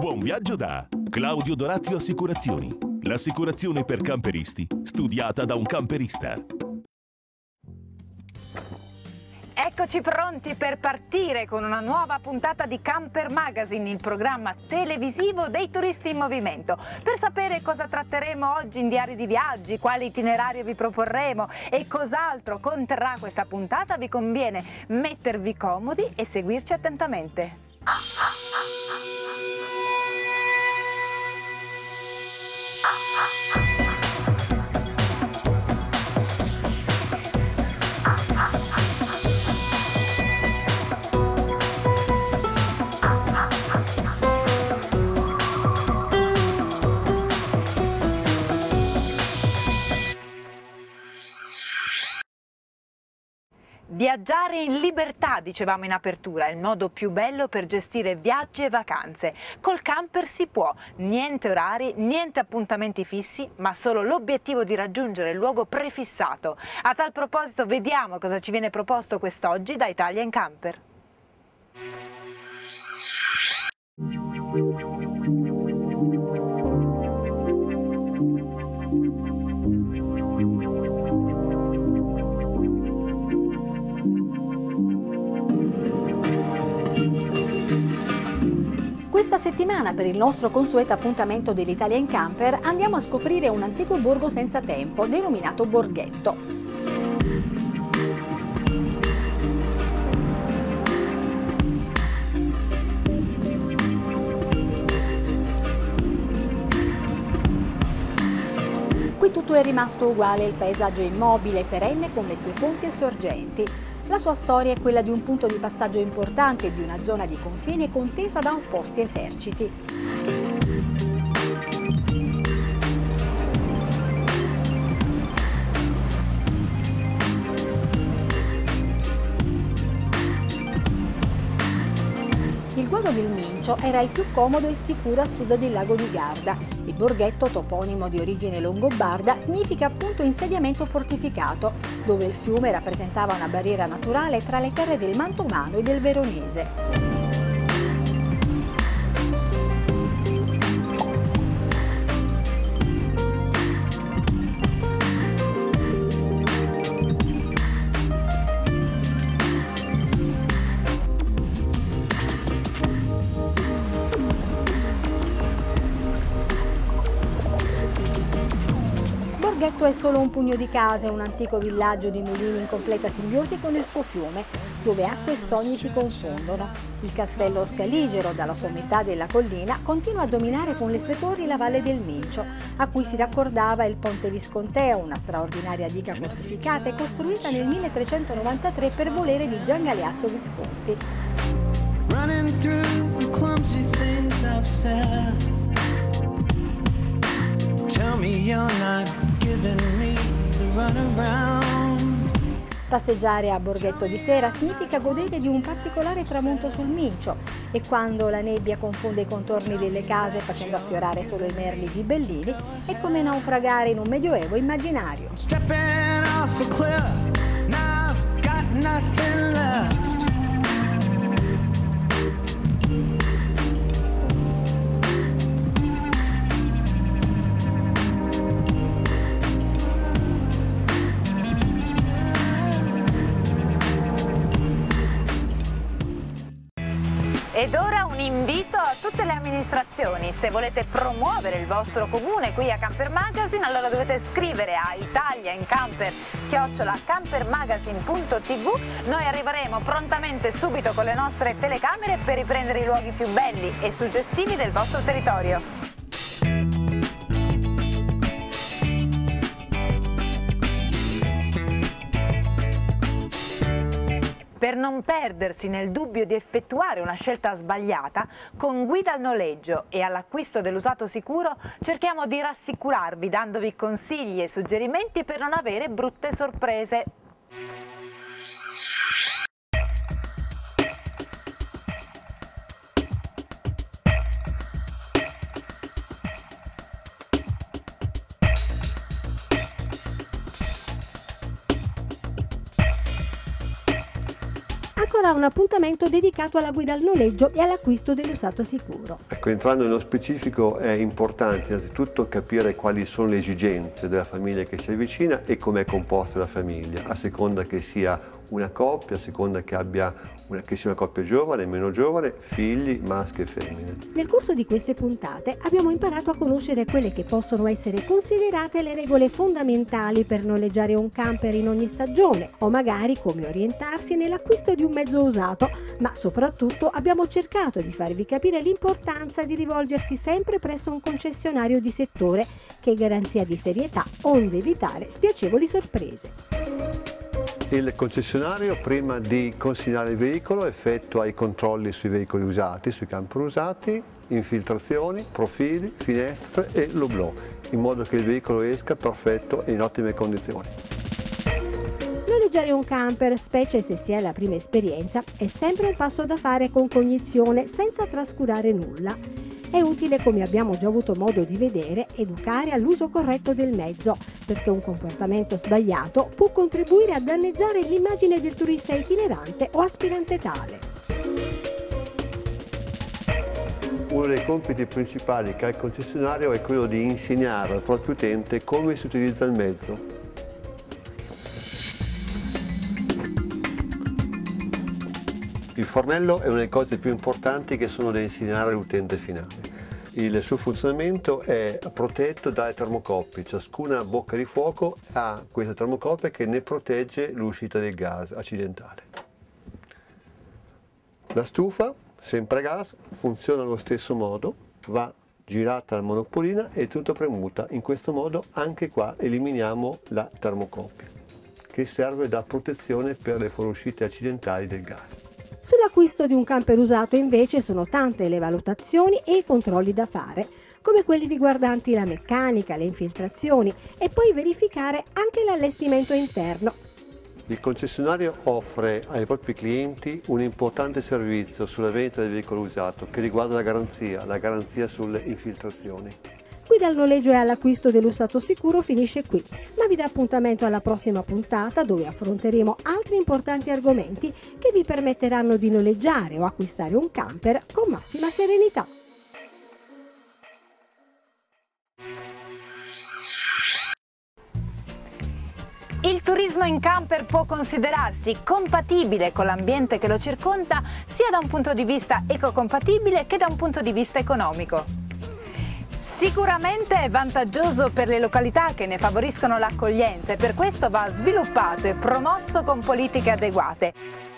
Buon viaggio da Claudio Dorazio Assicurazioni. L'assicurazione per camperisti, studiata da un camperista. Eccoci pronti per partire con una nuova puntata di Camper Magazine, il programma televisivo dei turisti in movimento. Per sapere cosa tratteremo oggi in diari di viaggi, quale itinerario vi proporremo e cos'altro conterrà questa puntata, vi conviene mettervi comodi e seguirci attentamente. Viaggiare in libertà, dicevamo in apertura, è il modo più bello per gestire viaggi e vacanze. Col camper si può, niente orari, niente appuntamenti fissi, ma solo l'obiettivo di raggiungere il luogo prefissato. A tal proposito vediamo cosa ci viene proposto quest'oggi da Italia in Camper. Settimana per il nostro consueto appuntamento dell'Italia in Camper andiamo a scoprire un antico borgo senza tempo denominato Borghetto. Qui tutto è rimasto uguale, il paesaggio è immobile e perenne con le sue fonti e sorgenti. La sua storia è quella di un punto di passaggio importante di una zona di confine contesa da opposti eserciti. Il guado del Mincio era il più comodo e sicuro a sud del lago di Garda. Borghetto, toponimo di origine longobarda, significa appunto insediamento fortificato, dove il fiume rappresentava una barriera naturale tra le terre del Mantovano e del Veronese. Borghetto è solo un pugno di case, un antico villaggio di mulini in completa simbiosi con il suo fiume, dove acqua e sogni si confondono. Il castello Scaligero, dalla sommità della collina, continua a dominare con le sue torri la valle del Mincio, a cui si raccordava il Ponte Visconteo, una straordinaria diga fortificata costruita nel 1393 per volere di Gian Galeazzo Visconti. Passeggiare a Borghetto di sera significa godere di un particolare tramonto sul Mincio e quando la nebbia confonde i contorni delle case facendo affiorare solo i merli ghibellini è come naufragare in un medioevo immaginario. Ed ora un invito a tutte le amministrazioni. Se volete promuovere il vostro comune qui a Camper Magazine, allora dovete scrivere a Italia in Camper chiocciola. Noi arriveremo prontamente subito con le nostre telecamere per riprendere i luoghi più belli e suggestivi del vostro territorio. Per non perdersi nel dubbio di effettuare una scelta sbagliata, con guida al noleggio e all'acquisto dell'usato sicuro cerchiamo di rassicurarvi dandovi consigli e suggerimenti per non avere brutte sorprese. Un appuntamento dedicato alla guida al noleggio e all'acquisto dell'usato sicuro. Ecco, entrando nello specifico è importante innanzitutto capire quali sono le esigenze della famiglia che si avvicina e come è composta la famiglia, a seconda che sia una coppia, a seconda che abbia che sia una coppia giovane, meno giovane, figli, maschi e femmine. Nel corso di queste puntate abbiamo imparato a conoscere quelle che possono essere considerate le regole fondamentali per noleggiare un camper in ogni stagione o magari come orientarsi nell'acquisto di un mezzo usato, ma soprattutto abbiamo cercato di farvi capire l'importanza di rivolgersi sempre presso un concessionario di settore che è garanzia di serietà onde evitare spiacevoli sorprese. Il concessionario prima di consegnare il veicolo effettua i controlli sui veicoli usati, sui camper usati, infiltrazioni, profili, finestre e l'oblò, in modo che il veicolo esca perfetto e in ottime condizioni. Noleggiare un camper, specie se si è la prima esperienza, è sempre un passo da fare con cognizione senza trascurare nulla. È utile, come abbiamo già avuto modo di vedere, educare all'uso corretto del mezzo, perché un comportamento sbagliato può contribuire a danneggiare l'immagine del turista itinerante o aspirante tale. Uno dei compiti principali che ha il concessionario è quello di insegnare al proprio utente come si utilizza il mezzo. Il fornello è una delle cose più importanti che sono da insegnare all'utente finale. Il suo funzionamento è protetto dalle termocoppie, ciascuna bocca di fuoco ha questa termocoppia che ne protegge l'uscita del gas accidentale. La stufa, sempre a gas, funziona allo stesso modo, va girata la monopolina e tutto premuta. In questo modo anche qua eliminiamo la termocoppia che serve da protezione per le fuoriuscite accidentali del gas. Sull'acquisto di un camper usato invece sono tante le valutazioni e i controlli da fare, come quelli riguardanti la meccanica, le infiltrazioni e poi verificare anche l'allestimento interno. Il concessionario offre ai propri clienti un importante servizio sulla vendita del veicolo usato che riguarda la garanzia, la garanzia sulle infiltrazioni. Guida al noleggio e all'acquisto dell'usato sicuro finisce qui, ma vi dà appuntamento alla prossima puntata dove affronteremo altri importanti argomenti che vi permetteranno di noleggiare o acquistare un camper con massima serenità. Il turismo in camper può considerarsi compatibile con l'ambiente che lo circonda sia da un punto di vista ecocompatibile che da un punto di vista economico. Sicuramente è vantaggioso per le località che ne favoriscono l'accoglienza e per questo va sviluppato e promosso con politiche adeguate.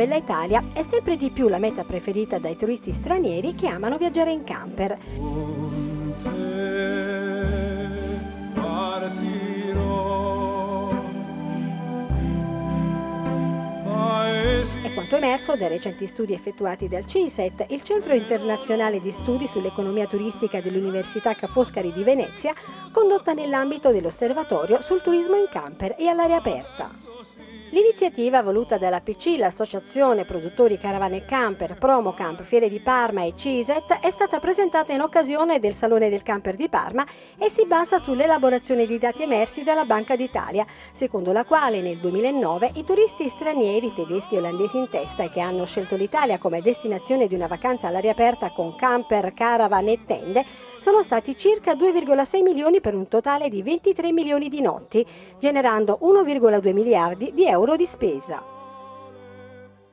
Bella Italia è sempre di più la meta preferita dai turisti stranieri che amano viaggiare in camper. È quanto emerso dai recenti studi effettuati dal CISET, il Centro Internazionale di Studi sull'Economia Turistica dell'Università Ca' Foscari di Venezia, condotta nell'ambito dell'Osservatorio sul turismo in camper e all'aria aperta. L'iniziativa voluta dalla PC, l'Associazione Produttori Caravane Camper, Promocamp, Fiere di Parma e CISET è stata presentata in occasione del Salone del Camper di Parma e si basa sull'elaborazione di dati emersi dalla Banca d'Italia, secondo la quale nel 2009 i turisti stranieri, tedeschi e olandesi in testa che hanno scelto l'Italia come destinazione di una vacanza all'aria aperta con camper, caravan e tende sono stati circa 2,6 milioni per un totale di 23 milioni di notti, generando 1,2 miliardi di euro euro di spesa.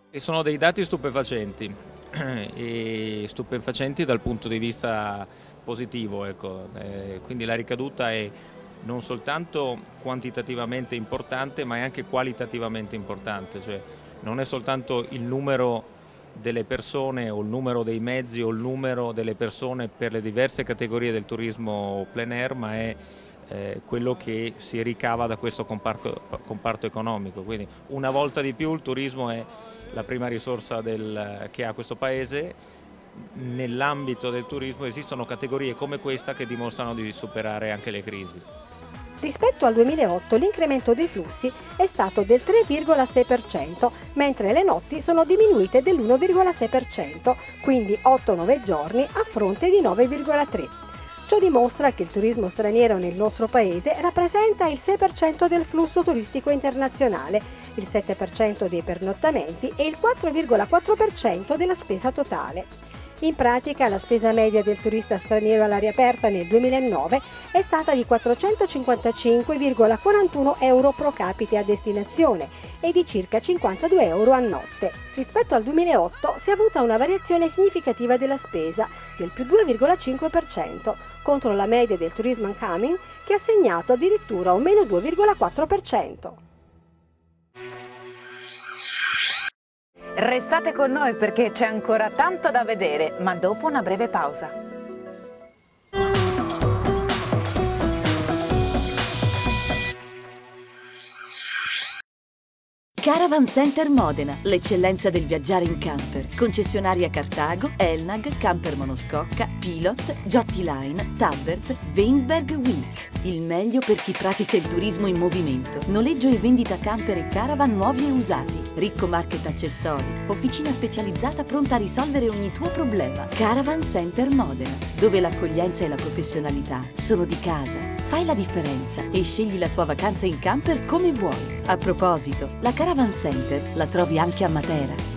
E sono dei dati stupefacenti, e stupefacenti dal punto di vista positivo, ecco. eh, quindi la ricaduta è non soltanto quantitativamente importante ma è anche qualitativamente importante, cioè non è soltanto il numero delle persone o il numero dei mezzi o il numero delle persone per le diverse categorie del turismo plein air, ma è eh, quello che si ricava da questo comparto, comparto, economico. Quindi una volta di più il turismo è la prima risorsa del, che ha questo Paese. Nell'ambito del turismo esistono categorie come questa che dimostrano di superare anche le crisi. Rispetto al 2008 l'incremento dei flussi è stato del 3,6%, mentre le notti sono diminuite dell'1,6%, quindi 8-9 giorni a fronte di 9,3%. Ciò dimostra che il turismo straniero nel nostro paese rappresenta il 6% del flusso turistico internazionale, il 7% dei pernottamenti e il 4,4% della spesa totale. In pratica la spesa media del turista straniero all'aria aperta nel 2009 è stata di 455,41 euro pro capite a destinazione e di circa 52 euro a notte. Rispetto al 2008 si è avuta una variazione significativa della spesa del più 2,5% contro la media del tourism coming che ha segnato addirittura un meno 2,4%. Restate con noi perché c'è ancora tanto da vedere, ma dopo una breve pausa. Caravan Center Modena, l'eccellenza del viaggiare in camper. Concessionaria Cartago, Elnag, Camper Monoscocca, Pilot, Jotti Line, Tabbert, Weinsberg Week. Il meglio per chi pratica il turismo in movimento. Noleggio e vendita camper e caravan nuovi e usati. Ricco market accessori. Officina specializzata pronta a risolvere ogni tuo problema. Caravan Center Modena, dove l'accoglienza e la professionalità sono di casa. Fai la differenza e scegli la tua vacanza in camper come vuoi. A proposito, la Caravan Center la trovi anche a Matera.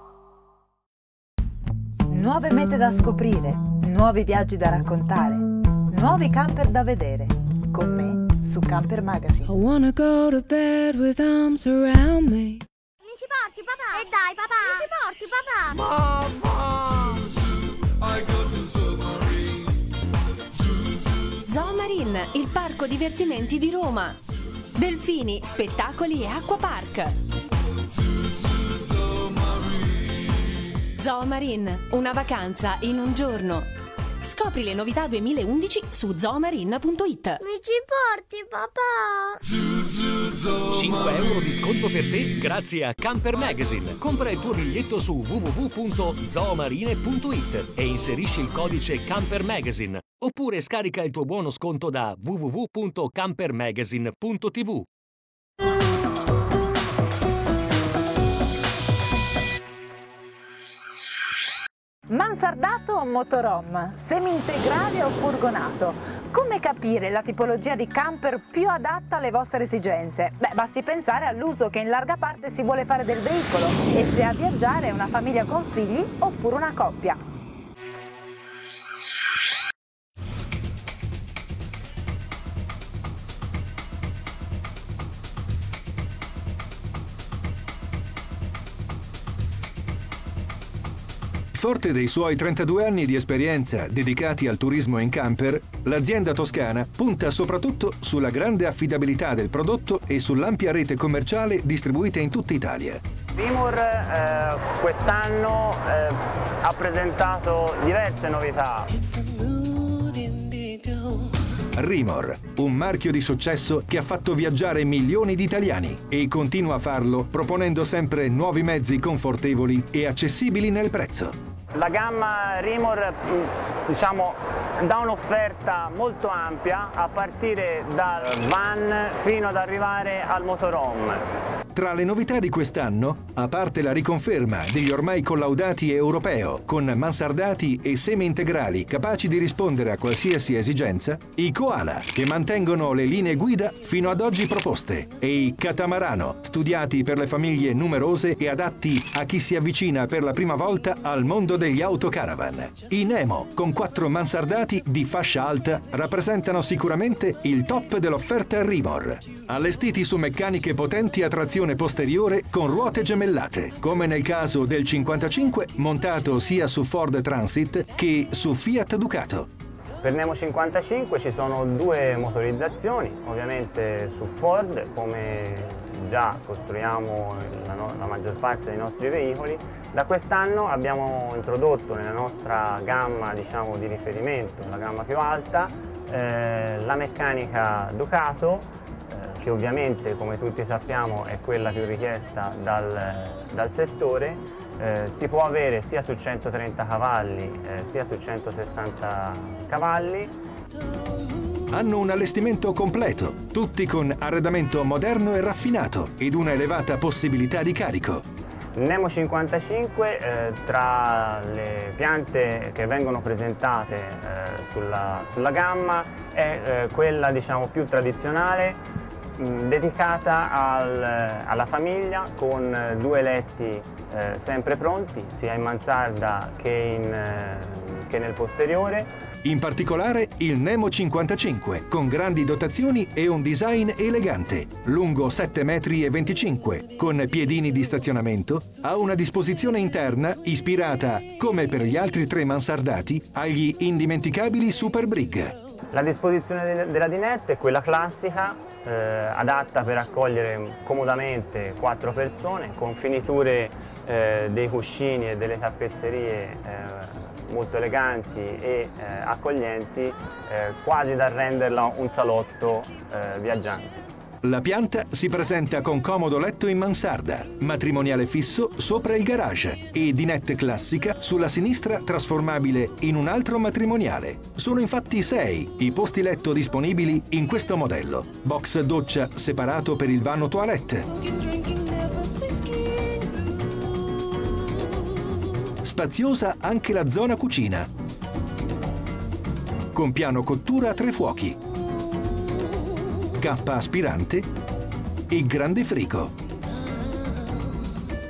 Nuove mete da scoprire, nuovi viaggi da raccontare, nuovi camper da vedere. Con me su Camper Magazine. I wanna go to bed with arms around me. Mi ci porti papà? E dai papà! Mi ci porti papà? Zoomarine, il parco divertimenti di Roma. Delfini, spettacoli e acquapark. Zoomarine, una vacanza in un giorno. Scopri le novità 2011 su zoomarine.it. Mi ci porti papà? 5 euro di sconto per te grazie a Camper Magazine. Compra il tuo biglietto su www.zoomarine.it e inserisci il codice Camper Magazine. Oppure scarica il tuo buono sconto da www.campermagazine.tv. Mansardato o motorhome? Semi-integrale o furgonato? Come capire la tipologia di camper più adatta alle vostre esigenze? Beh, basti pensare all'uso che in larga parte si vuole fare del veicolo e se a viaggiare è una famiglia con figli oppure una coppia. Forte dei suoi 32 anni di esperienza dedicati al turismo in camper, l'azienda toscana punta soprattutto sulla grande affidabilità del prodotto e sull'ampia rete commerciale distribuita in tutta Italia. Vimur eh, quest'anno eh, ha presentato diverse novità. Rimor, un marchio di successo che ha fatto viaggiare milioni di italiani e continua a farlo proponendo sempre nuovi mezzi confortevoli e accessibili nel prezzo. La gamma Rimor diciamo, dà un'offerta molto ampia a partire dal van fino ad arrivare al motorhome. Tra le novità di quest'anno, a parte la riconferma degli ormai collaudati europeo con mansardati e semi integrali capaci di rispondere a qualsiasi esigenza, i koala che mantengono le linee guida fino ad oggi proposte e i catamarano studiati per le famiglie numerose e adatti a chi si avvicina per la prima volta al mondo degli autocaravan. I Nemo con quattro mansardati di fascia alta rappresentano sicuramente il top dell'offerta Rimor, allestiti su meccaniche potenti a trazione posteriore con ruote gemellate, come nel caso del 55 montato sia su Ford Transit che su Fiat Ducato. Per Nemo 55 ci sono due motorizzazioni, ovviamente su Ford come già costruiamo la, no la maggior parte dei nostri veicoli, da quest'anno abbiamo introdotto nella nostra gamma diciamo, di riferimento, la gamma più alta, eh, la meccanica Ducato, eh, che ovviamente come tutti sappiamo è quella più richiesta dal, dal settore, eh, si può avere sia su 130 cavalli eh, sia su 160 cavalli hanno un allestimento completo, tutti con arredamento moderno e raffinato ed una elevata possibilità di carico. Nemo 55 eh, tra le piante che vengono presentate eh, sulla, sulla, gamma è eh, quella diciamo, più tradizionale mh, dedicata al, alla famiglia con due letti eh, sempre pronti sia in mansarda che, in, eh, che nel posteriore in particolare il Nemo 55, con grandi dotazioni e un design elegante, lungo 7,25 m, con piedini di stazionamento, ha una disposizione interna ispirata, come per gli altri tre mansardati, agli indimenticabili Super Brig. La disposizione della dinette è quella classica, eh, adatta per accogliere comodamente quattro persone, con finiture eh, dei cuscini e delle tappezzerie eh, molto eleganti e eh, accoglienti, eh, quasi da renderla un salotto eh, viaggiante. La pianta si presenta con comodo letto in mansarda, matrimoniale fisso sopra il garage e dinette classica sulla sinistra trasformabile in un altro matrimoniale. Sono infatti sei i posti letto disponibili in questo modello. Box doccia separato per il vano toilette. Spaziosa anche la zona cucina. Con piano cottura a tre fuochi. Cappa aspirante e grande frigo.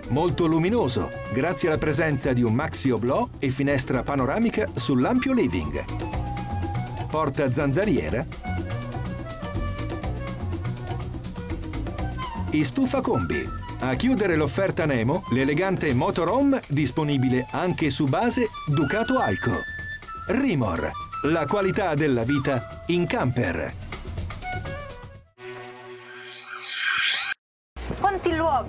Molto luminoso, grazie alla presenza di un maxi oblò e finestra panoramica sull'ampio living. Porta zanzariera e stufa combi. A chiudere l'offerta Nemo, l'elegante motorhome disponibile anche su base Ducato Alco. Rimor, la qualità della vita in camper.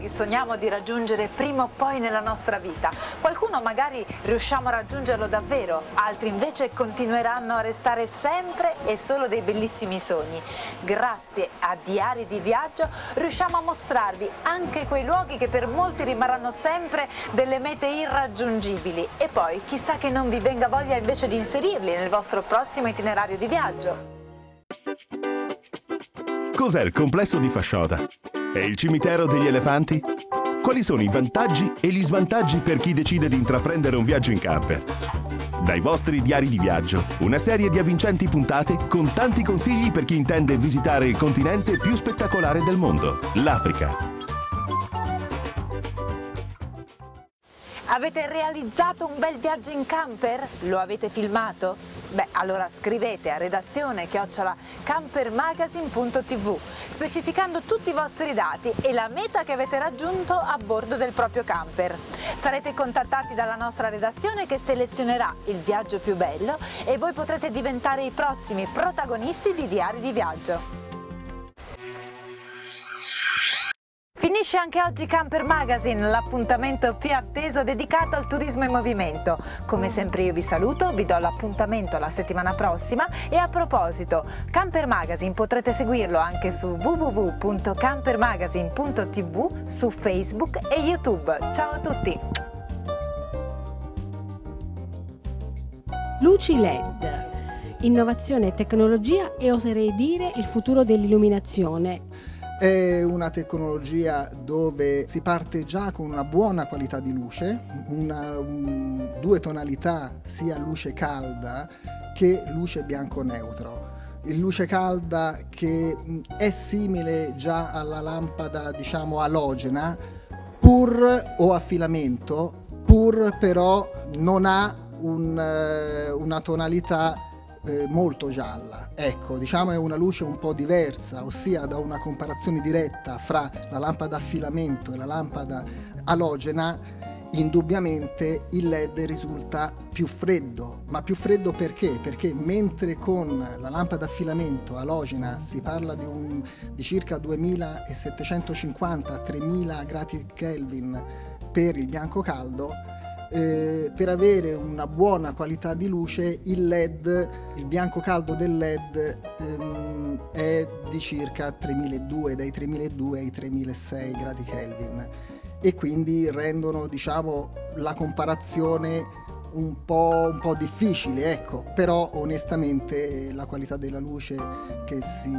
Sogniamo di raggiungere prima o poi nella nostra vita? Qualcuno magari riusciamo a raggiungerlo davvero, altri invece continueranno a restare sempre e solo dei bellissimi sogni. Grazie a Diari di Viaggio riusciamo a mostrarvi anche quei luoghi che per molti rimarranno sempre delle mete irraggiungibili e poi chissà che non vi venga voglia invece di inserirli nel vostro prossimo itinerario di viaggio. Cos'è il complesso di Fascioda? È il cimitero degli elefanti? Quali sono i vantaggi e gli svantaggi per chi decide di intraprendere un viaggio in camper? Dai vostri diari di viaggio, una serie di avvincenti puntate con tanti consigli per chi intende visitare il continente più spettacolare del mondo, l'Africa. Avete realizzato un bel viaggio in camper? Lo avete filmato? Beh, allora scrivete a redazione chiocciola campermagazine.tv specificando tutti i vostri dati e la meta che avete raggiunto a bordo del proprio camper. Sarete contattati dalla nostra redazione che selezionerà il viaggio più bello e voi potrete diventare i prossimi protagonisti di Diari di Viaggio. Finisce anche oggi Camper Magazine, l'appuntamento più atteso dedicato al turismo in movimento. Come sempre io vi saluto, vi do l'appuntamento la settimana prossima e a proposito, Camper Magazine potrete seguirlo anche su www.campermagazine.tv, su Facebook e YouTube. Ciao a tutti! Luci LED. Innovazione tecnologia e oserei dire il futuro dell'illuminazione è una tecnologia dove si parte già con una buona qualità di luce, una, un, due tonalità sia luce calda che luce bianco neutro. Il luce calda che è simile già alla lampada diciamo alogena pur o a filamento pur però non ha un, una tonalità eh, molto gialla. Ecco, diciamo è una luce un po' diversa, ossia da una comparazione diretta fra la lampada a filamento e la lampada alogena, indubbiamente il LED risulta più freddo, ma più freddo perché? Perché mentre con la lampada a filamento alogena si parla di, un, di circa 2750-3000 gradi Kelvin per il bianco caldo, eh, per avere una buona qualità di luce il LED, il bianco caldo del LED ehm, è di circa 3200, dai 3200 ai 3600 gradi Kelvin. E quindi rendono diciamo, la comparazione un po', un po', difficile, ecco, però onestamente la qualità della luce che si,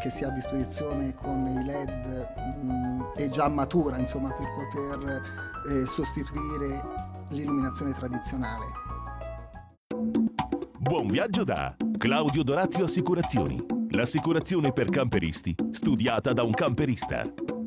che si ha a disposizione con i LED mh, mm, è già matura insomma, per poter eh, sostituire l'illuminazione tradizionale. Buon viaggio da Claudio Dorazio Assicurazioni, l'assicurazione per camperisti studiata da un camperista.